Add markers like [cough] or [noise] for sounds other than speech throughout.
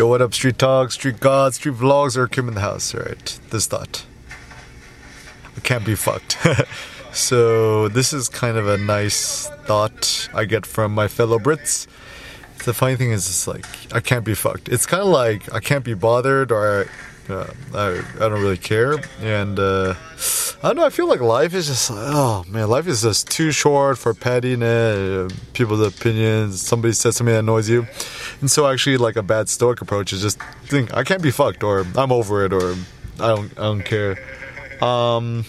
Yo, what up, street talk, street gods, street vlogs, Eric Kim in the house? All right, this thought. I can't be fucked. [laughs] so this is kind of a nice thought I get from my fellow Brits. The funny thing is, it's like I can't be fucked. It's kind of like I can't be bothered, or I, uh, I, I don't really care, and. Uh, I don't know. I feel like life is just oh man, life is just too short for pettiness, people's opinions. Somebody says something that annoys you, and so actually, like a bad stoic approach is just think I can't be fucked, or I'm over it, or I don't, I don't care. Um,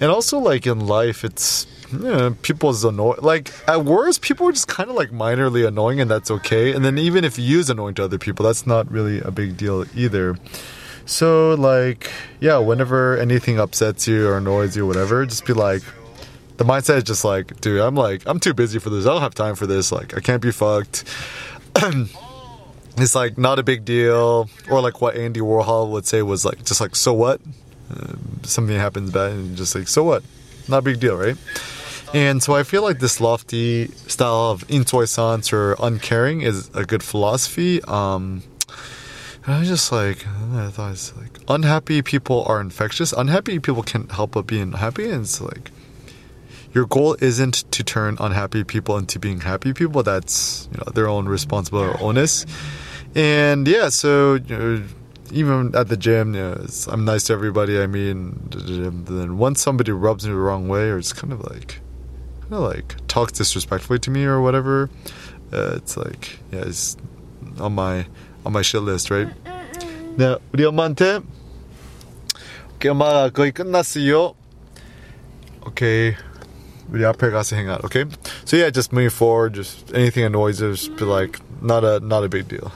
and also like in life, it's you know, people's annoying. Like at worst, people are just kind of like minorly annoying, and that's okay. And then even if you use annoying to other people, that's not really a big deal either. So, like, yeah, whenever anything upsets you or annoys you, whatever, just be like, the mindset is just like, dude, I'm like, I'm too busy for this. I don't have time for this. Like, I can't be fucked. [clears throat] it's like not a big deal. Or like what Andy Warhol would say was like, just like, so what? Uh, something happens bad and just like, so what? Not a big deal, right? And so I feel like this lofty style of insouciance or uncaring is a good philosophy. Um, and I was just like, I thought it's like unhappy people are infectious. Unhappy people can't help but be unhappy, and it's like your goal isn't to turn unhappy people into being happy people. That's you know their own responsibility or onus. And yeah, so you know, even at the gym, you know, I'm nice to everybody I mean, then once somebody rubs me the wrong way, or it's kind of like, kind of like talks disrespectfully to me or whatever, uh, it's like yeah, it's on my on my shit list, right? 네, 우리 엄마한테 오케이, 엄마가 거의 끝났어요. 오케이. 우리 앞에 가서 행할. Okay? So yeah, just moving forward, just anything annoys us, be like not a not a big deal.